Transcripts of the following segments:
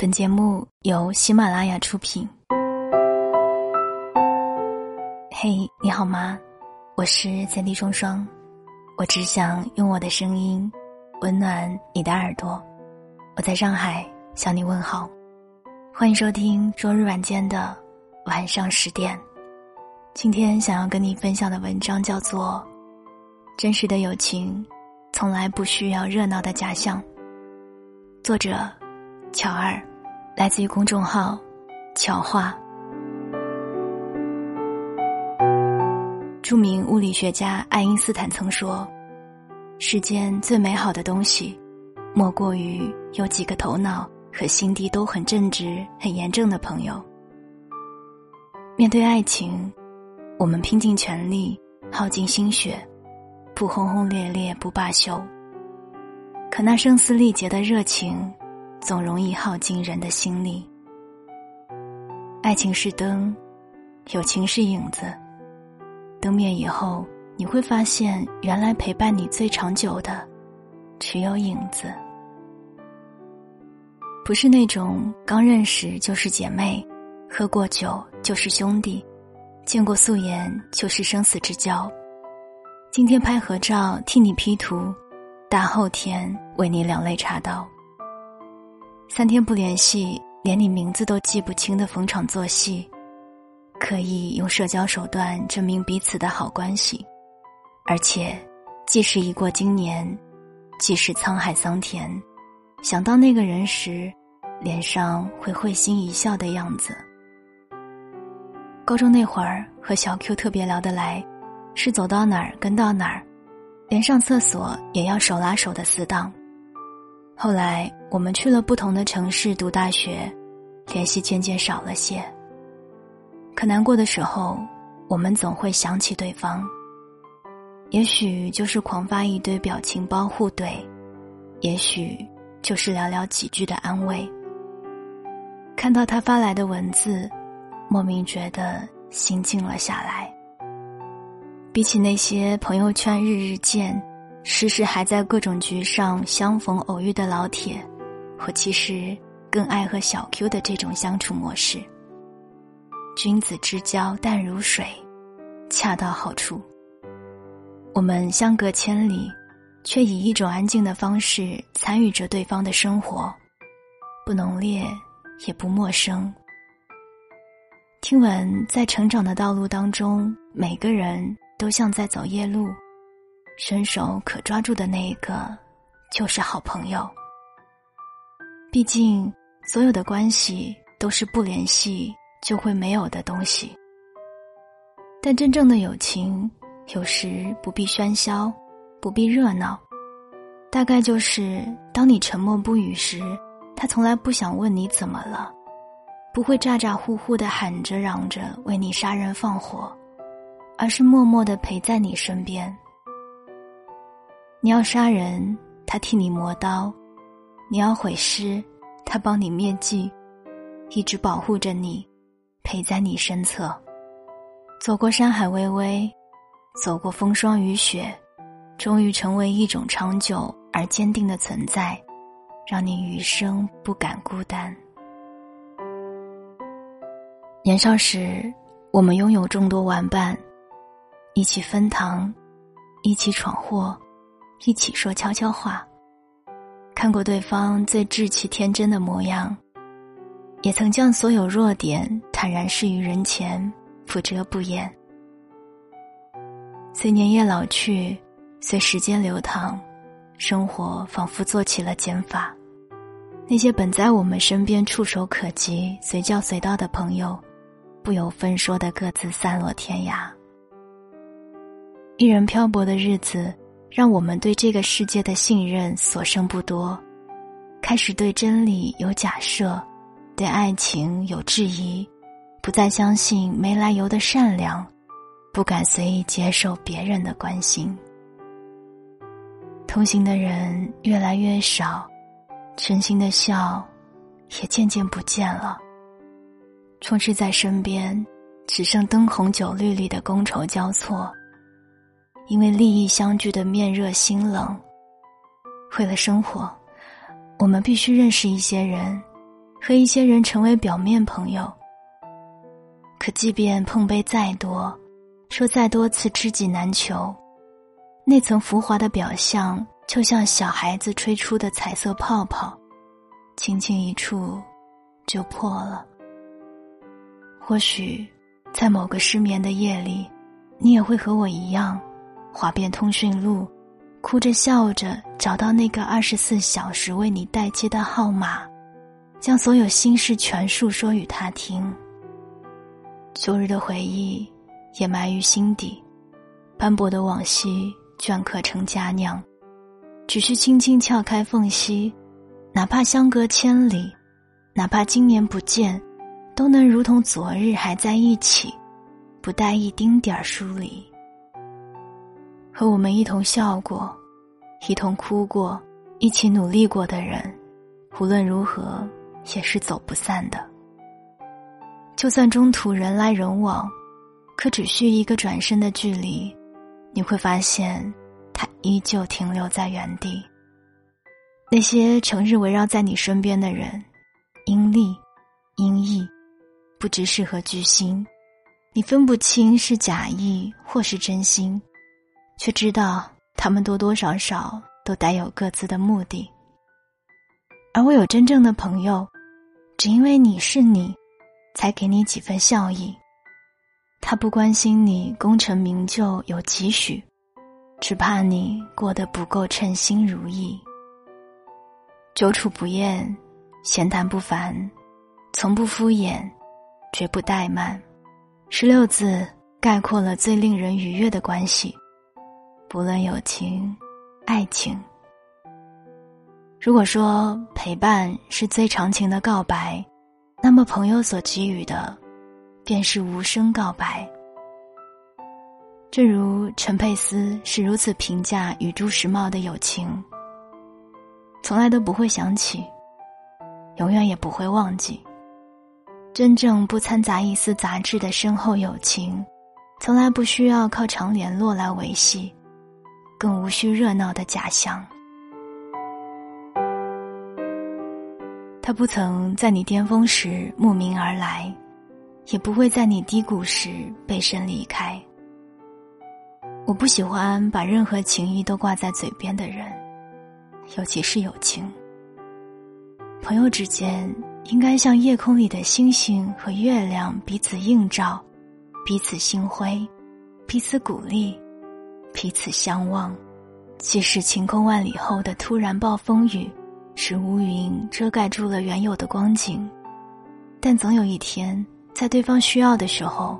本节目由喜马拉雅出品。嘿，你好吗？我是三 D 双双，我只想用我的声音温暖你的耳朵。我在上海向你问好，欢迎收听周日晚间的晚上十点。今天想要跟你分享的文章叫做《真实的友情从来不需要热闹的假象》，作者乔二。来自于公众号“巧话”。著名物理学家爱因斯坦曾说：“世间最美好的东西，莫过于有几个头脑和心地都很正直、很严正的朋友。”面对爱情，我们拼尽全力，耗尽心血，不轰轰烈烈不罢休。可那声嘶力竭的热情。总容易耗尽人的心力。爱情是灯，友情是影子。灯灭以后，你会发现，原来陪伴你最长久的，只有影子。不是那种刚认识就是姐妹，喝过酒就是兄弟，见过素颜就是生死之交。今天拍合照替你 P 图，大后天为你两肋插刀。三天不联系，连你名字都记不清的逢场作戏，可以用社交手段证明彼此的好关系，而且，即使已过今年，即使沧海桑田，想到那个人时，脸上会会心一笑的样子。高中那会儿和小 Q 特别聊得来，是走到哪儿跟到哪儿，连上厕所也要手拉手的死党。后来我们去了不同的城市读大学，联系渐渐少了些。可难过的时候，我们总会想起对方。也许就是狂发一堆表情包互怼，也许就是寥寥几句的安慰。看到他发来的文字，莫名觉得心静了下来。比起那些朋友圈日日见。时时还在各种局上相逢偶遇的老铁，我其实更爱和小 Q 的这种相处模式。君子之交淡如水，恰到好处。我们相隔千里，却以一种安静的方式参与着对方的生活，不浓烈，也不陌生。听闻在成长的道路当中，每个人都像在走夜路。伸手可抓住的那一个，就是好朋友。毕竟，所有的关系都是不联系就会没有的东西。但真正的友情，有时不必喧嚣，不必热闹，大概就是当你沉默不语时，他从来不想问你怎么了，不会咋咋呼呼的喊着嚷着为你杀人放火，而是默默的陪在你身边。你要杀人，他替你磨刀；你要毁尸，他帮你灭迹，一直保护着你，陪在你身侧。走过山海巍巍，走过风霜雨雪，终于成为一种长久而坚定的存在，让你余生不敢孤单。年少时，我们拥有众多玩伴，一起分糖，一起闯祸。一起说悄悄话，看过对方最稚气天真的模样，也曾将所有弱点坦然示于人前，不遮不掩。随年月老去，随时间流淌，生活仿佛做起了减法。那些本在我们身边触手可及、随叫随到的朋友，不由分说的各自散落天涯。一人漂泊的日子。让我们对这个世界的信任所剩不多，开始对真理有假设，对爱情有质疑，不再相信没来由的善良，不敢随意接受别人的关心。同行的人越来越少，真心的笑也渐渐不见了。充斥在身边，只剩灯红酒绿里的觥筹交错。因为利益相聚的面热心冷，为了生活，我们必须认识一些人，和一些人成为表面朋友。可即便碰杯再多，说再多次知己难求，那层浮华的表象，就像小孩子吹出的彩色泡泡，轻轻一触，就破了。或许，在某个失眠的夜里，你也会和我一样，滑遍通讯录。哭着笑着找到那个二十四小时为你待机的号码，将所有心事全诉说与他听。昨日的回忆掩埋于心底，斑驳的往昔镌刻成佳酿，只需轻轻撬开缝隙，哪怕相隔千里，哪怕今年不见，都能如同昨日还在一起，不带一丁点儿疏离。和我们一同笑过，一同哭过，一起努力过的人，无论如何也是走不散的。就算中途人来人往，可只需一个转身的距离，你会发现他依旧停留在原地。那些成日围绕在你身边的人，阴利阴义，不知是何居心，你分不清是假意或是真心。却知道他们多多少少都带有各自的目的，而我有真正的朋友，只因为你是你，才给你几分笑意。他不关心你功成名就有几许，只怕你过得不够称心如意。久处不厌，闲谈不烦，从不敷衍，绝不怠慢，十六字概括了最令人愉悦的关系。不论友情、爱情，如果说陪伴是最长情的告白，那么朋友所给予的，便是无声告白。正如陈佩斯是如此评价与朱时茂的友情：从来都不会想起，永远也不会忘记。真正不掺杂一丝杂质的深厚友情，从来不需要靠常联络来维系。更无需热闹的假象。他不曾在你巅峰时慕名而来，也不会在你低谷时背身离开。我不喜欢把任何情谊都挂在嘴边的人，尤其是友情。朋友之间应该像夜空里的星星和月亮，彼此映照，彼此心辉，彼此鼓励。彼此相望，即使晴空万里后的突然暴风雨，使乌云遮盖住了原有的光景，但总有一天，在对方需要的时候，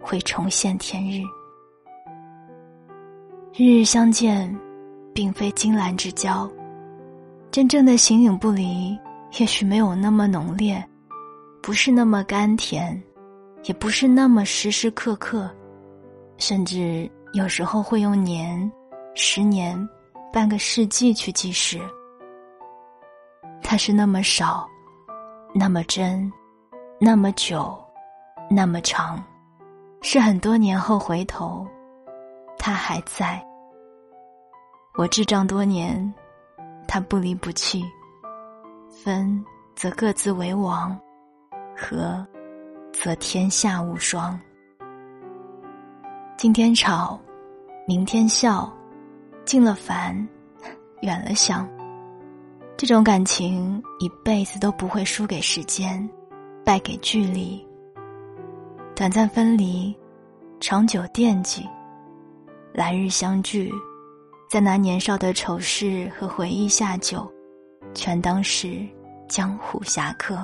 会重现天日。日日相见，并非金兰之交，真正的形影不离，也许没有那么浓烈，不是那么甘甜，也不是那么时时刻刻，甚至。有时候会用年、十年、半个世纪去计时，它是那么少，那么真，那么久，那么长，是很多年后回头，他还在。我智障多年，他不离不弃，分则各自为王，合则天下无双。今天吵。明天笑，近了烦，远了想。这种感情一辈子都不会输给时间，败给距离。短暂分离，长久惦记，来日相聚，再拿年少的丑事和回忆下酒，全当是江湖侠客。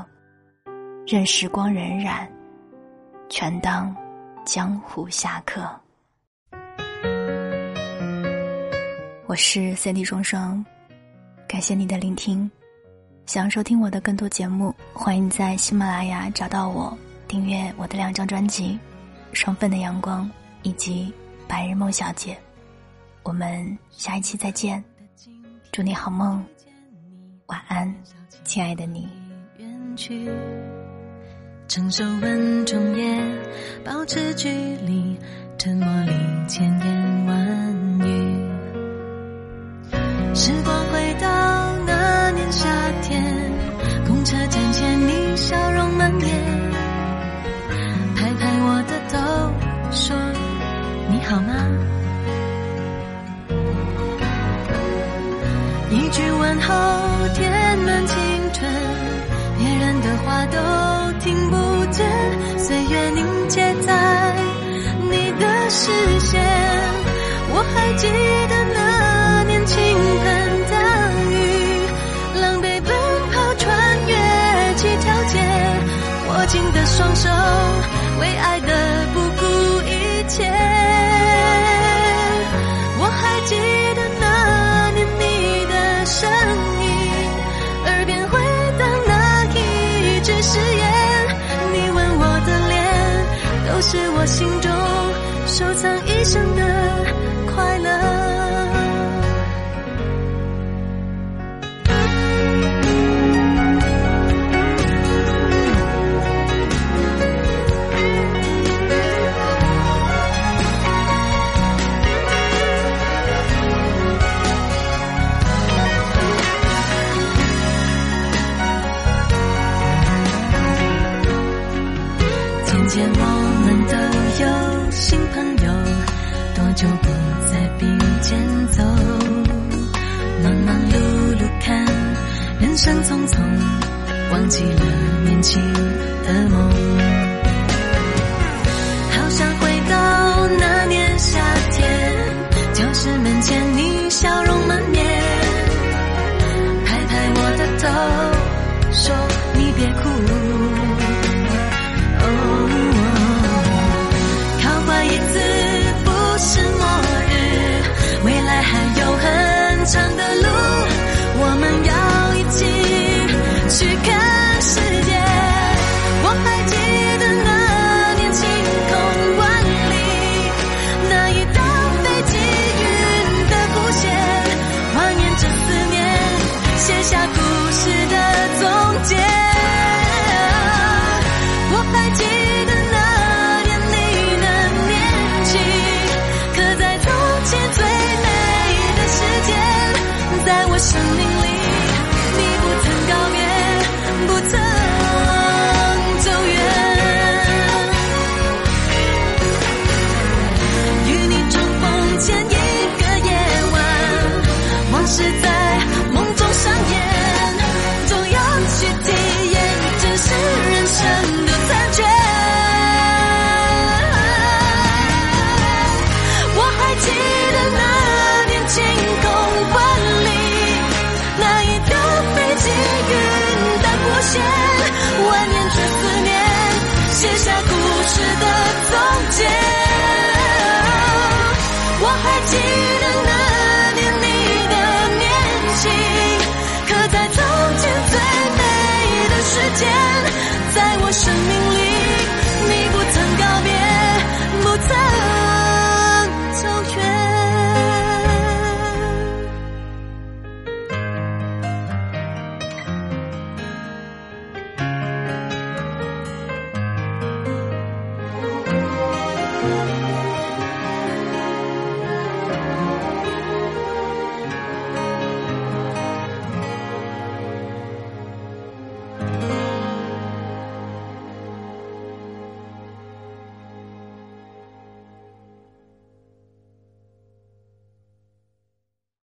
任时光荏苒，全当江湖侠客。我是三 D 双双，感谢你的聆听。想要收听我的更多节目，欢迎在喜马拉雅找到我，订阅我的两张专辑《双份的阳光》以及《白日梦小姐》。我们下一期再见，祝你好梦，晚安，亲爱的你。承受稳重也保持距离，沉默里千言万语。时光回到那年夏天公车站前你笑容满面拍拍我的头说你好吗一句问候填满青春别人的话都听不见岁月凝结在你的视线我还记得我心中收藏一生的快乐。渐渐我们的新朋友多久不再并肩走忙忙碌碌看人生匆匆忘记了年轻的梦好想回到那年夏天教室门前你笑容满面拍拍我的头说你别哭下